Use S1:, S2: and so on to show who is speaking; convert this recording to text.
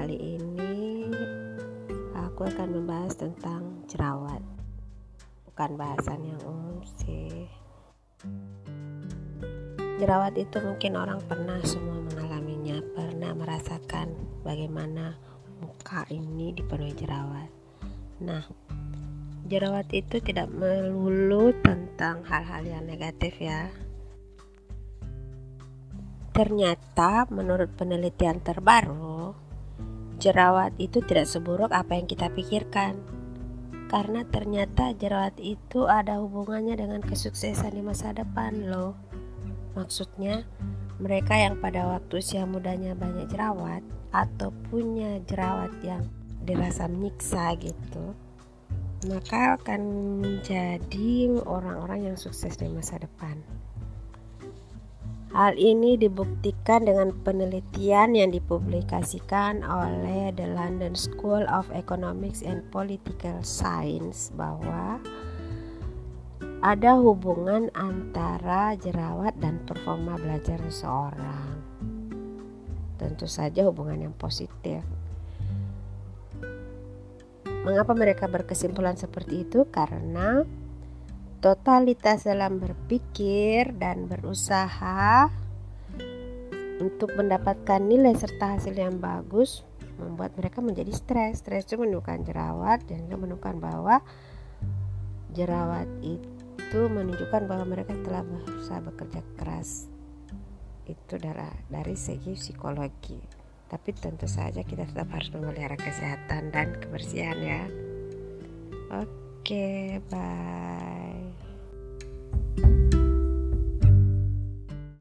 S1: Kali ini aku akan membahas tentang jerawat. Bukan bahasan yang umum sih. Jerawat itu mungkin orang pernah semua mengalaminya, pernah merasakan bagaimana muka ini dipenuhi jerawat. Nah, jerawat itu tidak melulu tentang hal-hal yang negatif ya. Ternyata menurut penelitian terbaru, jerawat itu tidak seburuk apa yang kita pikirkan. Karena ternyata jerawat itu ada hubungannya dengan kesuksesan di masa depan loh. Maksudnya, mereka yang pada waktu usia mudanya banyak jerawat atau punya jerawat yang dirasa menyiksa gitu, maka akan menjadi orang-orang yang sukses di masa depan. Hal ini dibuktikan dengan penelitian yang dipublikasikan oleh The London School of Economics and Political Science bahwa ada hubungan antara jerawat dan performa belajar seseorang. Tentu saja hubungan yang positif. Mengapa mereka berkesimpulan seperti itu? Karena totalitas dalam berpikir dan berusaha untuk mendapatkan nilai serta hasil yang bagus membuat mereka menjadi stres. Stres itu menunjukkan jerawat dan juga menunjukkan bahwa jerawat itu menunjukkan bahwa mereka telah berusaha bekerja keras. Itu dari, dari segi psikologi. Tapi tentu saja kita tetap harus memelihara kesehatan dan kebersihan ya. Oke, bye.